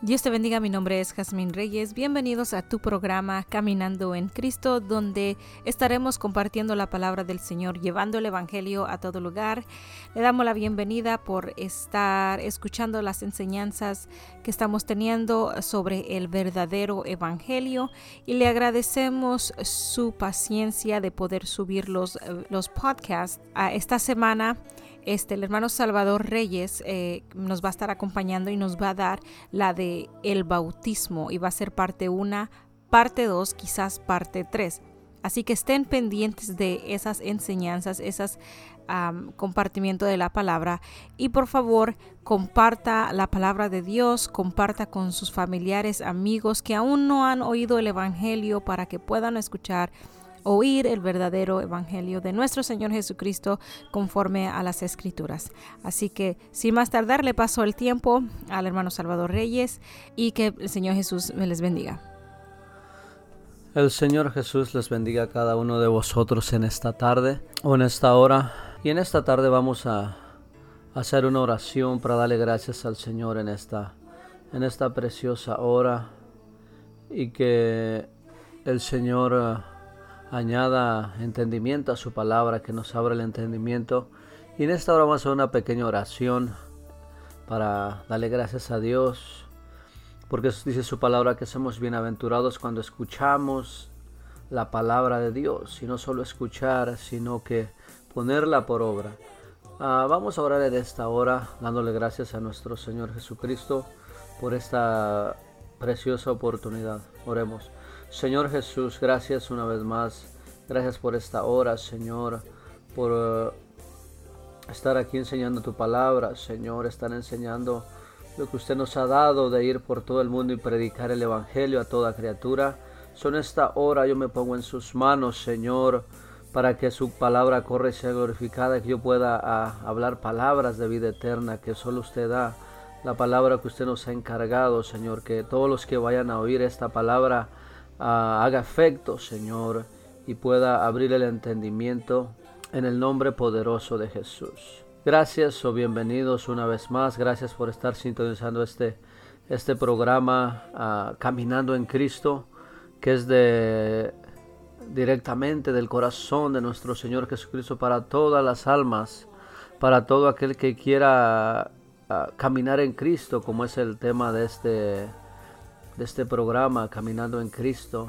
Dios te bendiga, mi nombre es Jazmín Reyes. Bienvenidos a tu programa Caminando en Cristo, donde estaremos compartiendo la palabra del Señor, llevando el Evangelio a todo lugar. Le damos la bienvenida por estar escuchando las enseñanzas que estamos teniendo sobre el verdadero Evangelio y le agradecemos su paciencia de poder subir los, los podcasts esta semana este, el hermano Salvador Reyes eh, nos va a estar acompañando y nos va a dar la de el bautismo y va a ser parte 1, parte 2, quizás parte 3. Así que estén pendientes de esas enseñanzas, esas compartimiento de la palabra y por favor comparta la palabra de Dios, comparta con sus familiares, amigos que aún no han oído el Evangelio para que puedan escuchar oír el verdadero evangelio de nuestro Señor Jesucristo conforme a las escrituras. Así que sin más tardar le paso el tiempo al hermano Salvador Reyes y que el Señor Jesús me les bendiga. El Señor Jesús les bendiga a cada uno de vosotros en esta tarde o en esta hora. Y en esta tarde vamos a hacer una oración para darle gracias al Señor en esta, en esta preciosa hora y que el Señor añada entendimiento a su palabra, que nos abra el entendimiento. Y en esta hora vamos a hacer una pequeña oración para darle gracias a Dios, porque dice su palabra que somos bienaventurados cuando escuchamos la palabra de Dios, y no solo escuchar, sino que ponerla por obra. Ah, vamos a orar en esta hora dándole gracias a nuestro Señor Jesucristo por esta preciosa oportunidad. Oremos. Señor Jesús, gracias una vez más. Gracias por esta hora, Señor, por eh, estar aquí enseñando tu palabra, Señor, estar enseñando lo que usted nos ha dado de ir por todo el mundo y predicar el Evangelio a toda criatura. Son esta hora yo me pongo en sus manos, Señor, para que su palabra corre y sea glorificada, que yo pueda ah, hablar palabras de vida eterna que solo usted da, la palabra que usted nos ha encargado, Señor, que todos los que vayan a oír esta palabra Ah, haga efecto, Señor, y pueda abrir el entendimiento en el nombre poderoso de Jesús. Gracias o bienvenidos una vez más. Gracias por estar sintonizando este, este programa ah, Caminando en Cristo, que es de directamente del corazón de nuestro Señor Jesucristo para todas las almas, para todo aquel que quiera ah, caminar en Cristo, como es el tema de este de este programa Caminando en Cristo.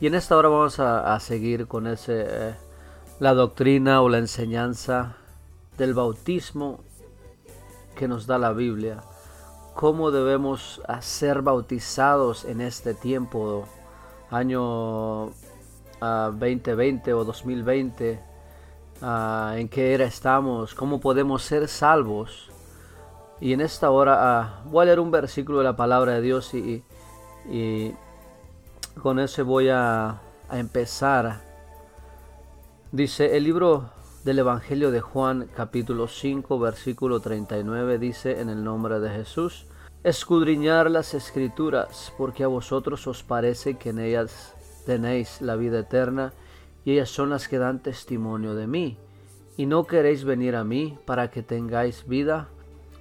Y en esta hora vamos a, seguir con ese, eh, la doctrina o la enseñanza del bautismo que nos da la Biblia. Cómo debemos ser bautizados en este tiempo, año 2020 ah, o 2020, ah, en qué era estamos, cómo podemos ser salvos. Y en esta hora ah, voy a leer un versículo de la palabra de Dios y, y con eso voy a, empezar. Dice el libro del Evangelio de Juan capítulo 5 versículo 39 dice en el nombre de Jesús, escudriñar las escrituras porque a vosotros os parece que en ellas tenéis la vida eterna y ellas son las que dan testimonio de mí y no queréis venir a mí para que tengáis vida.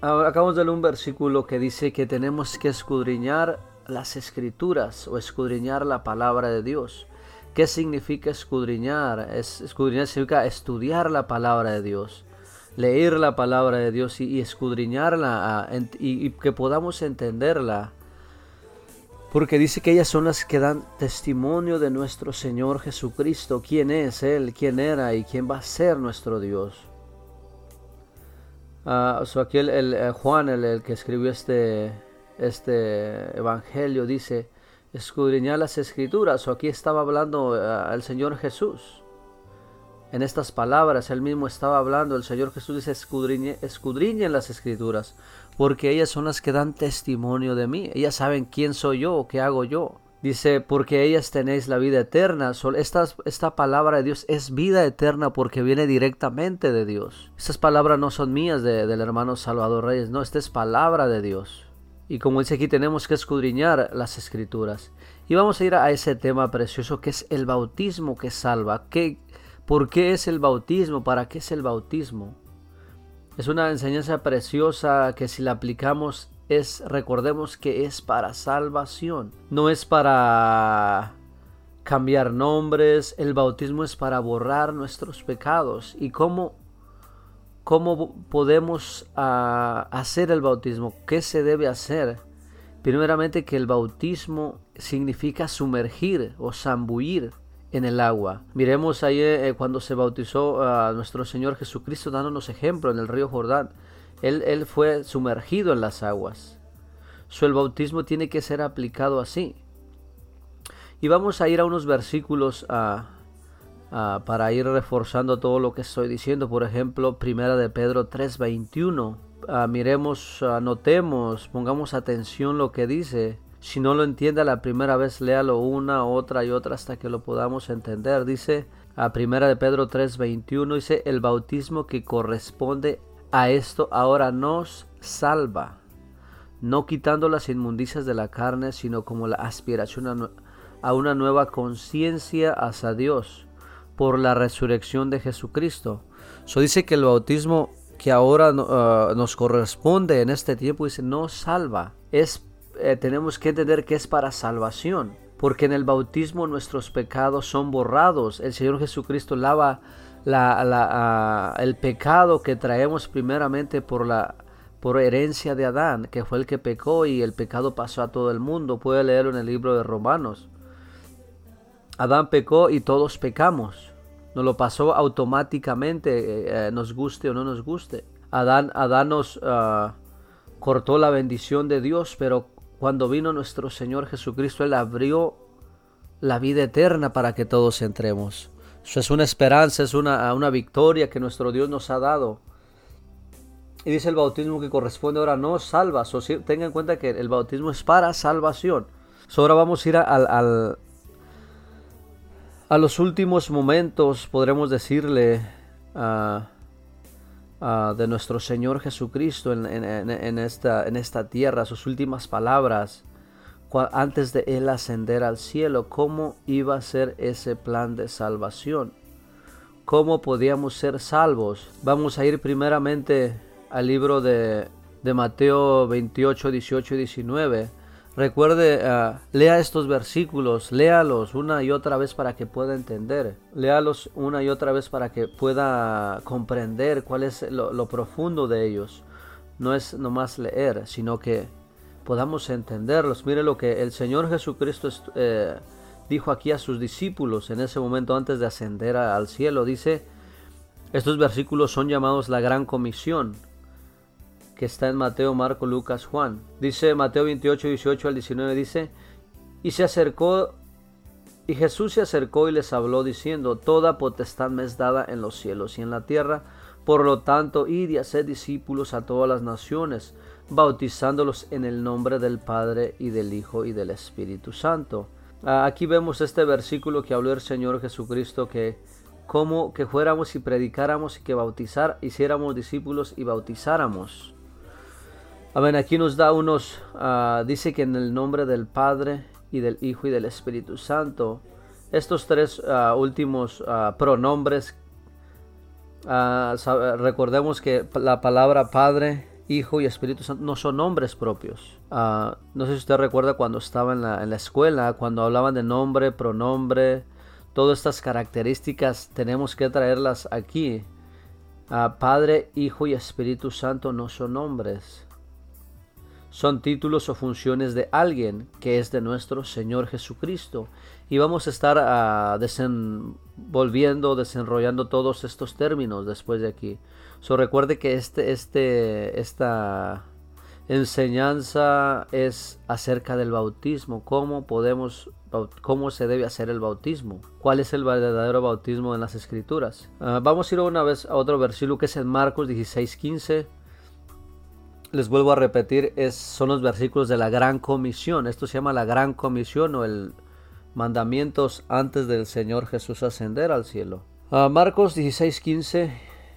Acabamos de leer un versículo que dice que tenemos que escudriñar las escrituras o escudriñar la palabra de Dios. ¿Qué significa escudriñar? Es, escudriñar significa estudiar la palabra de Dios, leer la palabra de Dios y, escudriñarla y, que podamos entenderla. Porque dice que ellas son las que dan testimonio de nuestro Señor Jesucristo, quién es Él, quién era y quién va a ser nuestro Dios. Uh, aquí el, eh, Juan, el que escribió este, este evangelio dice, escudriñar las escrituras, o aquí estaba hablando eh, el Señor Jesús. En estas palabras, él mismo estaba hablando, el Señor Jesús dice, escudriñe, escudriñen las escrituras, porque ellas son las que dan testimonio de mí, ellas saben quién soy yo, qué hago yo. Dice, porque ellas tenéis la vida eterna. Esta, esta palabra de Dios es vida eterna porque viene directamente de Dios. Estas palabras no son mías del hermano Salvador Reyes, no, esta es palabra de Dios. Y como dice aquí, tenemos que escudriñar las escrituras. Y vamos a ir a ese tema precioso que es el bautismo que salva. ¿Qué, ¿Por qué es el bautismo? ¿Para qué es el bautismo? Es una enseñanza preciosa que si la aplicamos es, recordemos que es para salvación, no es para cambiar nombres, el bautismo es para borrar nuestros pecados. ¿Y cómo, cómo podemos ah, hacer el bautismo? ¿Qué se debe hacer? Primeramente que el bautismo significa sumergir o zambullir en el agua. Miremos ahí eh, cuando se bautizó a nuestro Señor Jesucristo dándonos ejemplo en el río Jordán. Él, fue sumergido en las aguas. So, el bautismo tiene que ser aplicado así. Y vamos a ir a unos versículos para ir reforzando todo lo que estoy diciendo. Por ejemplo, Primera de Pedro 3:21. Ah, miremos, anotemos, pongamos atención lo que dice. Si no lo entiende la primera vez, léalo una, otra y otra hasta que lo podamos entender. Dice a Primera de Pedro 3:21 dice el bautismo que corresponde a esto ahora nos salva, no quitando las inmundicias de la carne, sino como la aspiración a a una nueva conciencia hacia Dios por la resurrección de Jesucristo. Eso dice que el bautismo que ahora uh, nos corresponde en este tiempo dice no salva. Es eh, tenemos que entender que es para salvación, porque en el bautismo nuestros pecados son borrados. El Señor Jesucristo lava la, uh, el pecado que traemos primeramente por la por herencia de Adán, que fue el que pecó y el pecado pasó a todo el mundo. Puede leerlo en el libro de Romanos. Adán pecó y todos pecamos. Nos lo pasó automáticamente, eh, eh, nos guste o no nos guste. Adán, Adán nos ah, cortó la bendición de Dios, pero cuando vino nuestro Señor Jesucristo, Él abrió la vida eterna para que todos entremos. Eso es una esperanza, es una, una victoria que nuestro Dios nos ha dado. Y dice el bautismo que corresponde ahora no salva. So, tenga en cuenta que el bautismo es para salvación. ahora vamos a ir al, a los últimos momentos, podremos decirle, de nuestro Señor Jesucristo en, esta, en esta tierra, sus últimas palabras, antes de Él ascender al cielo, cómo iba a ser ese plan de salvación, cómo podíamos ser salvos. Vamos a ir primeramente al libro de, de Mateo 28, 18 y 19 Recuerde, ah, lea estos versículos, léalos una y otra vez para que pueda entender. Léalos una y otra vez para que pueda comprender cuál es lo, profundo de ellos. No es nomás leer, sino que podamos entenderlos. Mire lo que el Señor Jesucristo eh, dijo aquí a sus discípulos en ese momento antes de ascender al cielo. Dice, estos versículos son llamados la gran comisión que está en Mateo, Marco, Lucas, Juan. Dice Mateo 28, 18 al 19, dice, y se acercó, y Jesús se acercó y les habló diciendo, toda potestad me es dada en los cielos y en la tierra, por lo tanto, id y haced discípulos a todas las naciones, bautizándolos en el nombre del Padre y del Hijo y del Espíritu Santo. Ah, aquí vemos este versículo que habló el Señor Jesucristo que como que fuéramos y predicáramos y que bautizar, hiciéramos discípulos y bautizáramos. Amén. Aquí nos da unos, ah, dice que en el nombre del Padre y del Hijo y del Espíritu Santo, estos tres ah, últimos ah, pronombres, recordemos que la palabra Padre, Hijo y Espíritu Santo no son nombres propios. no sé si usted recuerda cuando estaba en la, en la escuela, cuando hablaban de nombre, pronombre, todas estas características tenemos que traerlas aquí. Padre, Hijo y Espíritu Santo no son nombres son títulos o funciones de alguien que es de nuestro Señor Jesucristo. Y vamos a estar uh, desenvolviendo, desenrollando todos estos términos después de aquí. So, recuerde que este, este, esta enseñanza es acerca del bautismo, cómo podemos, cómo se debe hacer el bautismo, cuál es el verdadero bautismo en las escrituras. Ah, vamos a ir una vez a otro versículo que es en Marcos 16, 15 les vuelvo a repetir, es, son los versículos de la Gran Comisión. Esto se llama la Gran Comisión o el mandamientos antes del Señor Jesús ascender al cielo. Uh, Marcos 16, 15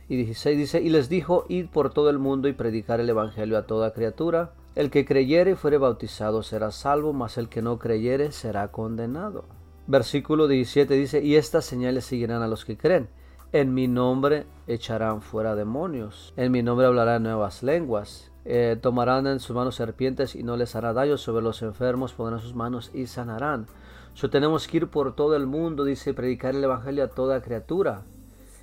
y 16 dice, y les dijo, id por todo el mundo y predicar el Evangelio a toda criatura. El que creyere y fuere bautizado será salvo, mas el que no creyere será condenado. Versículo 17 dice, y estas señales seguirán a los que creen. En mi nombre echarán fuera demonios, en mi nombre hablarán nuevas lenguas Eh, tomarán en sus manos serpientes y no les hará daño. Sobre los enfermos pondrán sus manos y sanarán. So, tenemos que ir por todo el mundo, dice, predicar el Evangelio a toda criatura.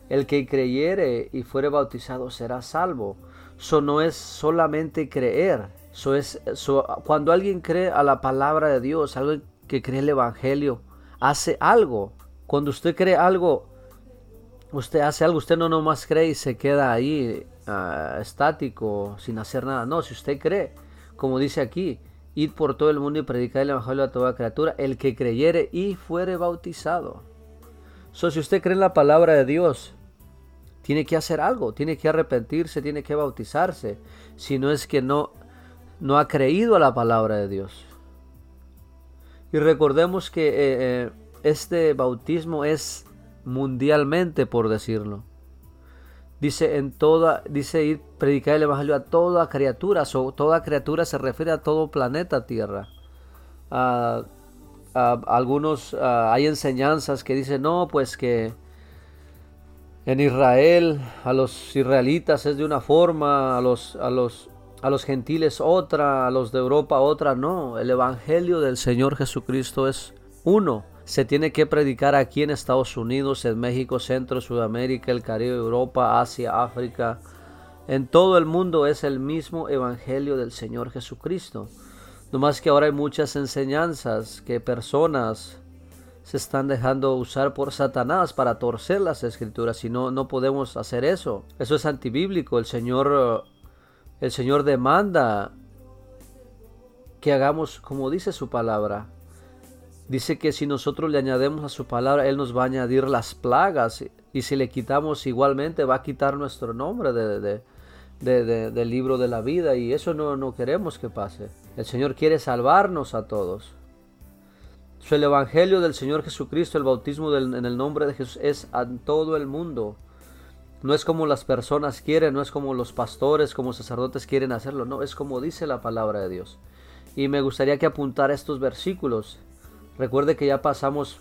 El que creyere y fuere bautizado será salvo. Eso no es solamente creer. So es, cuando alguien cree a la palabra de Dios, algo que cree el Evangelio, hace algo. Cuando usted cree algo, usted hace algo. Usted no nomás cree y se queda ahí ah, estático, sin hacer nada. No, si usted cree, como dice aquí, id por todo el mundo y predicar el Evangelio a toda criatura, el que creyere y fuere bautizado. So, si usted cree en la palabra de Dios, tiene que hacer algo, tiene que arrepentirse, tiene que bautizarse, si no es que no, no ha creído a la palabra de Dios. Y recordemos que eh, eh, este bautismo es mundialmente, por decirlo. Dice en toda, dice ir predicar el evangelio a toda criatura, o toda criatura se refiere a todo planeta Tierra. a algunos hay enseñanzas que dicen no, pues que en Israel, a los israelitas es de una forma, a los, a los, a los gentiles otra, a los de Europa otra, no. El Evangelio del Señor Jesucristo es uno. Se tiene que predicar aquí en Estados Unidos, en México, Centro, Sudamérica, el Caribe, Europa, Asia, África. En todo el mundo es el mismo Evangelio del Señor Jesucristo. No más que ahora hay muchas enseñanzas que personas se están dejando usar por Satanás para torcer las escrituras y no, no podemos hacer eso. Eso es antibíblico. El Señor, el Señor demanda que hagamos como dice su palabra. Dice que si nosotros le añadimos a su palabra, Él nos va a añadir las plagas y si le quitamos igualmente va a quitar nuestro nombre de, del libro de la vida y eso no, no queremos que pase. El Señor quiere salvarnos a todos el Evangelio del Señor Jesucristo, el bautismo en el nombre de Jesús es a todo el mundo. No es como las personas quieren, no es como los pastores, como sacerdotes quieren hacerlo, no, es como dice la palabra de Dios. Y me gustaría que apuntara estos versículos. Recuerde que ya pasamos,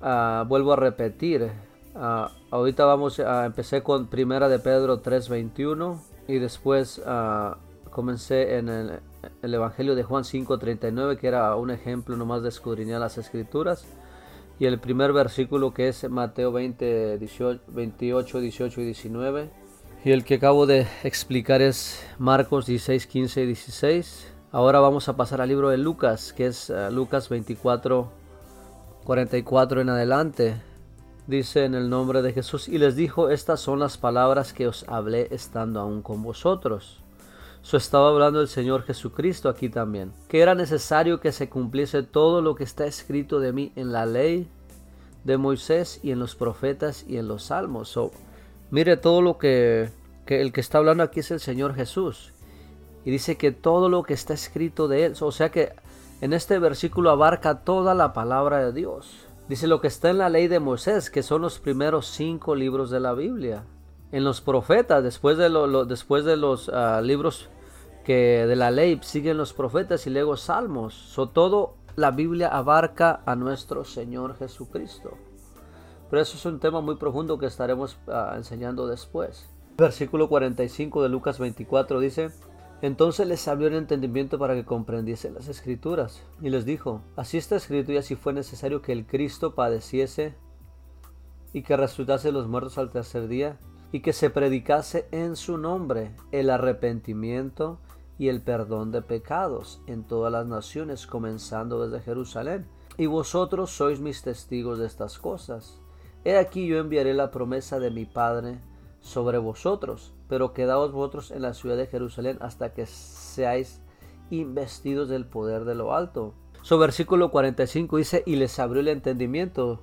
uh, vuelvo a repetir, uh, ahorita vamos a empecé con Primera de Pedro 3:21 y después uh, comencé en el, el Evangelio de Juan 5:39, que era un ejemplo nomás de escudriñar las escrituras. Y el primer versículo que es Mateo 20, 28, 18 y 19. Y el que acabo de explicar es Marcos 16, 15 y 16. Ahora vamos a pasar al libro de Lucas, que es uh, Lucas 24, 44 en adelante. Dice en el nombre de Jesús, y les dijo, estas son las palabras que os hablé estando aún con vosotros eso estaba hablando el Señor Jesucristo aquí también, que era necesario que se cumpliese todo lo que está escrito de mí en la ley de Moisés y en los profetas y en los salmos. mire todo lo que, que, el que está hablando aquí es el Señor Jesús. Y dice que todo lo que está escrito de él, o sea que en este versículo abarca toda la palabra de Dios. Dice lo que está en la ley de Moisés, que son los primeros cinco libros de la Biblia. En los profetas, después de, lo, después de los ah, libros que de la ley siguen los profetas y luego salmos. So, todo la Biblia abarca a nuestro Señor Jesucristo. Pero eso es un tema muy profundo que estaremos ah, enseñando después. Versículo 45 de Lucas 24 dice, entonces les abrió el entendimiento para que comprendiesen las escrituras y les dijo, así está escrito y así fue necesario que el Cristo padeciese y que resucitase los muertos al tercer día y que se predicase en su nombre el arrepentimiento y el perdón de pecados en todas las naciones, comenzando desde Jerusalén. Y vosotros sois mis testigos de estas cosas. He aquí yo enviaré la promesa de mi Padre sobre vosotros, pero quedaos vosotros en la ciudad de Jerusalén hasta que seáis investidos del poder de lo alto. Su versículo 45 dice, y les abrió el entendimiento.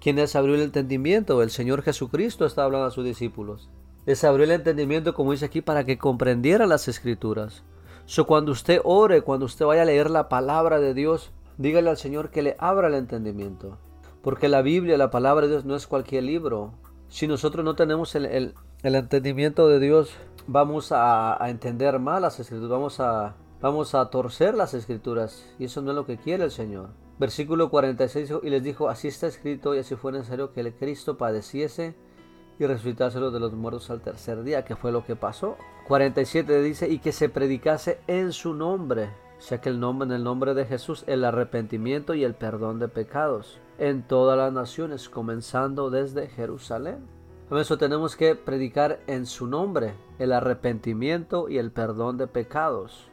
¿Quién les abrió el entendimiento? El Señor Jesucristo está hablando a sus discípulos. Les abrió el entendimiento, como dice aquí, para que comprendieran las escrituras. So, cuando usted ore, cuando usted vaya a leer la palabra de Dios, dígale al Señor que le abra el entendimiento. Porque la Biblia, la palabra de Dios, no es cualquier libro. Si nosotros no tenemos el, entendimiento de Dios, vamos a, entender mal las escrituras, vamos a, vamos a torcer las escrituras. Y eso no es lo que quiere el Señor. Versículo 46, y les dijo, así está escrito y así fue necesario que el Cristo padeciese y resucitárselo de los muertos al tercer día, que fue lo que pasó. 47 dice, y que se predicase en su nombre, o sea que el nombre, en el nombre de Jesús, el arrepentimiento y el perdón de pecados en todas las naciones, comenzando desde Jerusalén. Eso tenemos que predicar en su nombre el arrepentimiento y el perdón de pecados.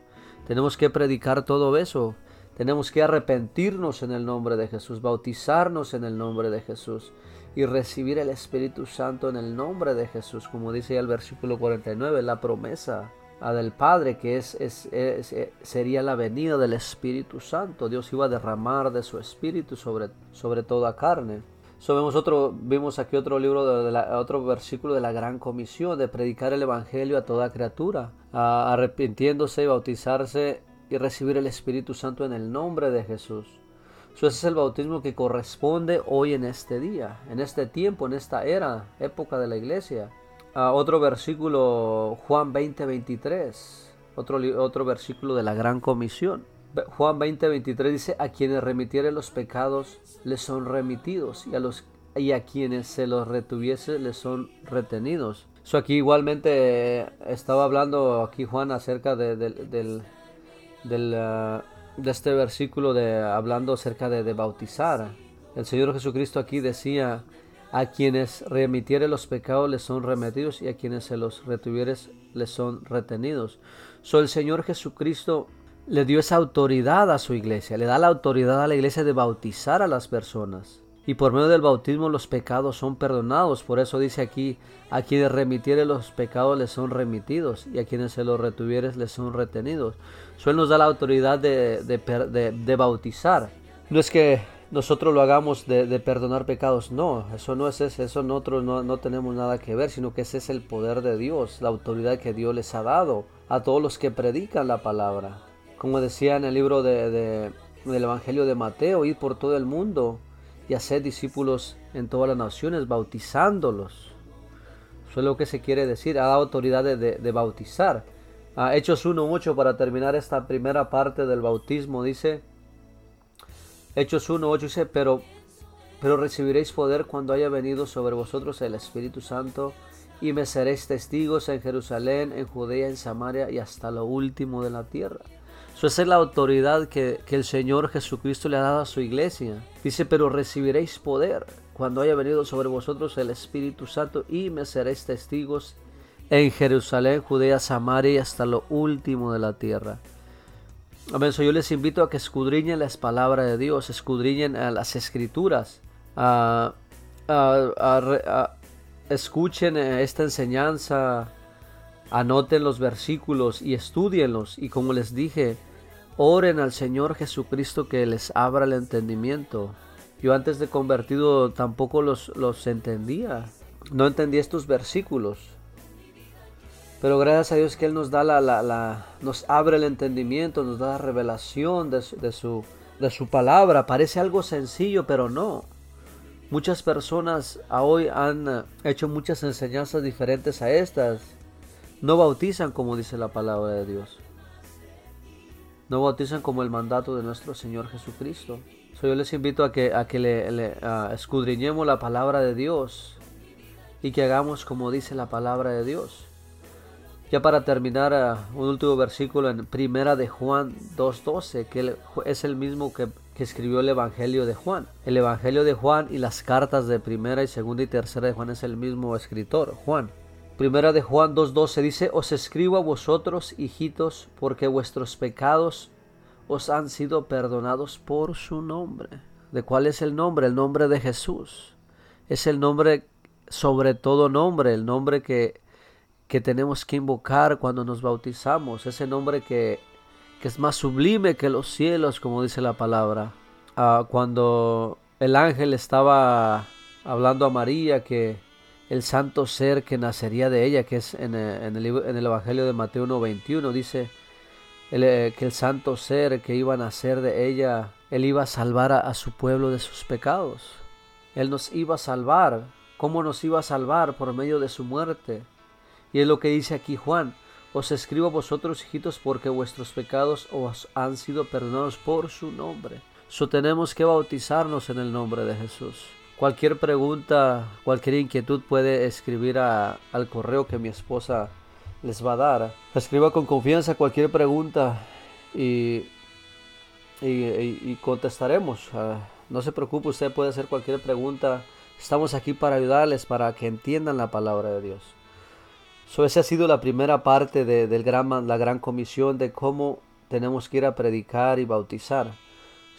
Tenemos que predicar todo eso. Tenemos que arrepentirnos en el nombre de Jesús, bautizarnos en el nombre de Jesús y recibir el Espíritu Santo en el nombre de Jesús, como dice el versículo 49, la promesa del Padre, que es, eh, sería la venida del Espíritu Santo. Dios iba a derramar de su Espíritu sobre, sobre toda carne. So, vemos, otro, vimos aquí otro libro, de, otro versículo de la gran comisión, de predicar el Evangelio a toda criatura, arrepintiéndose y bautizarse y recibir el Espíritu Santo en el nombre de Jesús. ese es el bautismo que corresponde hoy en este día, en este tiempo, en esta era, época de la iglesia otro versículo, Juan 20, 23. Otro, otro versículo de la gran comisión. Juan 20, 23 dice, a quienes remitiere los pecados les son remitidos y a, los, y a quienes se los retuviese les son retenidos. Eso aquí igualmente eh, estaba hablando aquí Juan acerca de, del, ah, de este versículo de hablando acerca de, de bautizar. El Señor Jesucristo aquí decía, a quienes remitiere los pecados les son remitidos y a quienes se los retuvieres les son retenidos. So el Señor Jesucristo le dio esa autoridad a su iglesia, le da la autoridad a la iglesia de bautizar a las personas. Y por medio del bautismo los pecados son perdonados. Por eso dice aquí, a quienes remitiere los pecados les son remitidos y a quienes se los retuvieres les son retenidos. So él nos da la autoridad de, de, de bautizar. No es que nosotros lo hagamos de, perdonar pecados. No, eso no es eso, eso nosotros no, no, tenemos nada que ver, sino que ese es el poder de Dios, la autoridad que Dios les ha dado a todos los que predican la palabra. Como decía en el libro de, del Evangelio de Mateo, ir por todo el mundo y hacer discípulos en todas las naciones, bautizándolos. Eso es lo que se quiere decir, ha dado autoridad de, bautizar. A Hechos 1.8 para terminar esta primera parte del bautismo dice, Hechos 1.8 dice, pero, pero recibiréis poder cuando haya venido sobre vosotros el Espíritu Santo y me seréis testigos en Jerusalén, en Judea, en Samaria y hasta lo último de la tierra. Eso es la autoridad que, el Señor Jesucristo le ha dado a su iglesia. Dice, pero recibiréis poder cuando haya venido sobre vosotros el Espíritu Santo y me seréis testigos en Jerusalén, Judea, Samaria y hasta lo último de la tierra. Amén. yo les invito a que escudriñen las palabras de Dios, escudriñen las escrituras, escuchen esta enseñanza, anoten los versículos y estudienlos. Y como les dije, oren al Señor Jesucristo que les abra el entendimiento. Yo antes de convertido tampoco los, los entendía. No entendía estos versículos. Pero gracias a Dios que Él nos da la, la, nos abre el entendimiento, nos da la revelación de, de, su, de su palabra. Parece algo sencillo, pero no. Muchas personas hoy han hecho muchas enseñanzas diferentes a estas. No bautizan como dice la palabra de Dios. No bautizan como el mandato de nuestro Señor Jesucristo. yo les invito a que, a que le, escudriñemos la palabra de Dios y que hagamos como dice la palabra de Dios. Ya para terminar, ah, un último versículo en Primera de Juan 2.12, que es el mismo que, escribió el Evangelio de Juan. El Evangelio de Juan y las cartas de Primera y Segunda y Tercera de Juan es el mismo escritor, Juan. Primera de Juan 2.12 dice, Os escribo a vosotros, hijitos, porque vuestros pecados os han sido perdonados por su nombre. ¿De cuál es el nombre? El nombre de Jesús. Es el nombre sobre todo nombre, el nombre que que tenemos que invocar cuando nos bautizamos, ese nombre que, es más sublime que los cielos, como dice la palabra. Ah, cuando el ángel estaba hablando a María que el santo ser que nacería de ella, que es en, eh, el, Evangelio de Mateo 1.21, dice eh, que el santo ser que iba a nacer de ella, él iba a salvar a su pueblo de sus pecados. Él nos iba a salvar. ¿Cómo nos iba a salvar? Por medio de su muerte. Y es lo que dice aquí Juan. Os escribo a vosotros, hijitos, porque vuestros pecados os han sido perdonados por su nombre. So tenemos que bautizarnos en el nombre de Jesús. Cualquier pregunta, cualquier inquietud puede escribir al correo que mi esposa les va a dar. Escriba con confianza cualquier pregunta y, y, contestaremos. Ah, no se preocupe, usted puede hacer cualquier pregunta. Estamos aquí para ayudarles, para que entiendan la palabra de Dios. So, esa ha sido la primera parte de, gran, la gran comisión de cómo tenemos que ir a predicar y bautizar.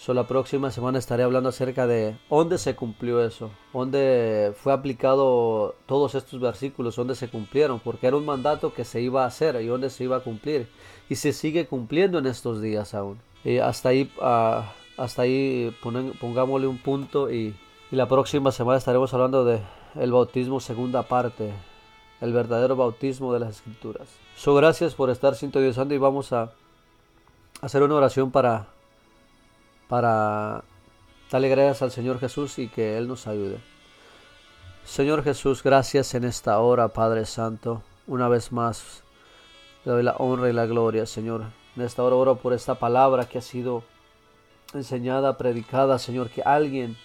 So, la próxima semana estaré hablando acerca de dónde se cumplió eso, dónde fue aplicado todos estos versículos, dónde se cumplieron, porque era un mandato que se iba a hacer y dónde se iba a cumplir. Y se sigue cumpliendo en estos días aún. Y hasta ahí, uh, hasta ahí pongámosle un punto y, y, la próxima semana estaremos hablando de el bautismo segunda parte, el verdadero bautismo de las escrituras. So, gracias por estar sintonizando y vamos a hacer una oración para para darle gracias al Señor Jesús y que Él nos ayude. Señor Jesús, gracias en esta hora, Padre Santo. Una vez más, le doy la honra y la gloria, Señor. En esta hora oro por esta palabra que ha sido enseñada, predicada, Señor, que alguien,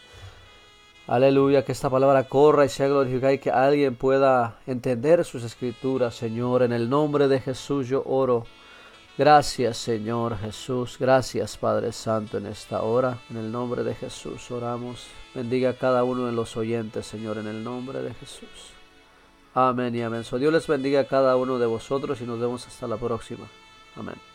aleluya, que esta palabra corra y sea glorificada y que alguien pueda entender sus escrituras, Señor. En el nombre de Jesús yo oro. Gracias Señor Jesús, gracias Padre Santo en esta hora. En el nombre de Jesús oramos. Bendiga a cada uno de los oyentes, Señor, en el nombre de Jesús. Amén y amén. Dios les bendiga a cada uno de vosotros y nos vemos hasta la próxima. Amén.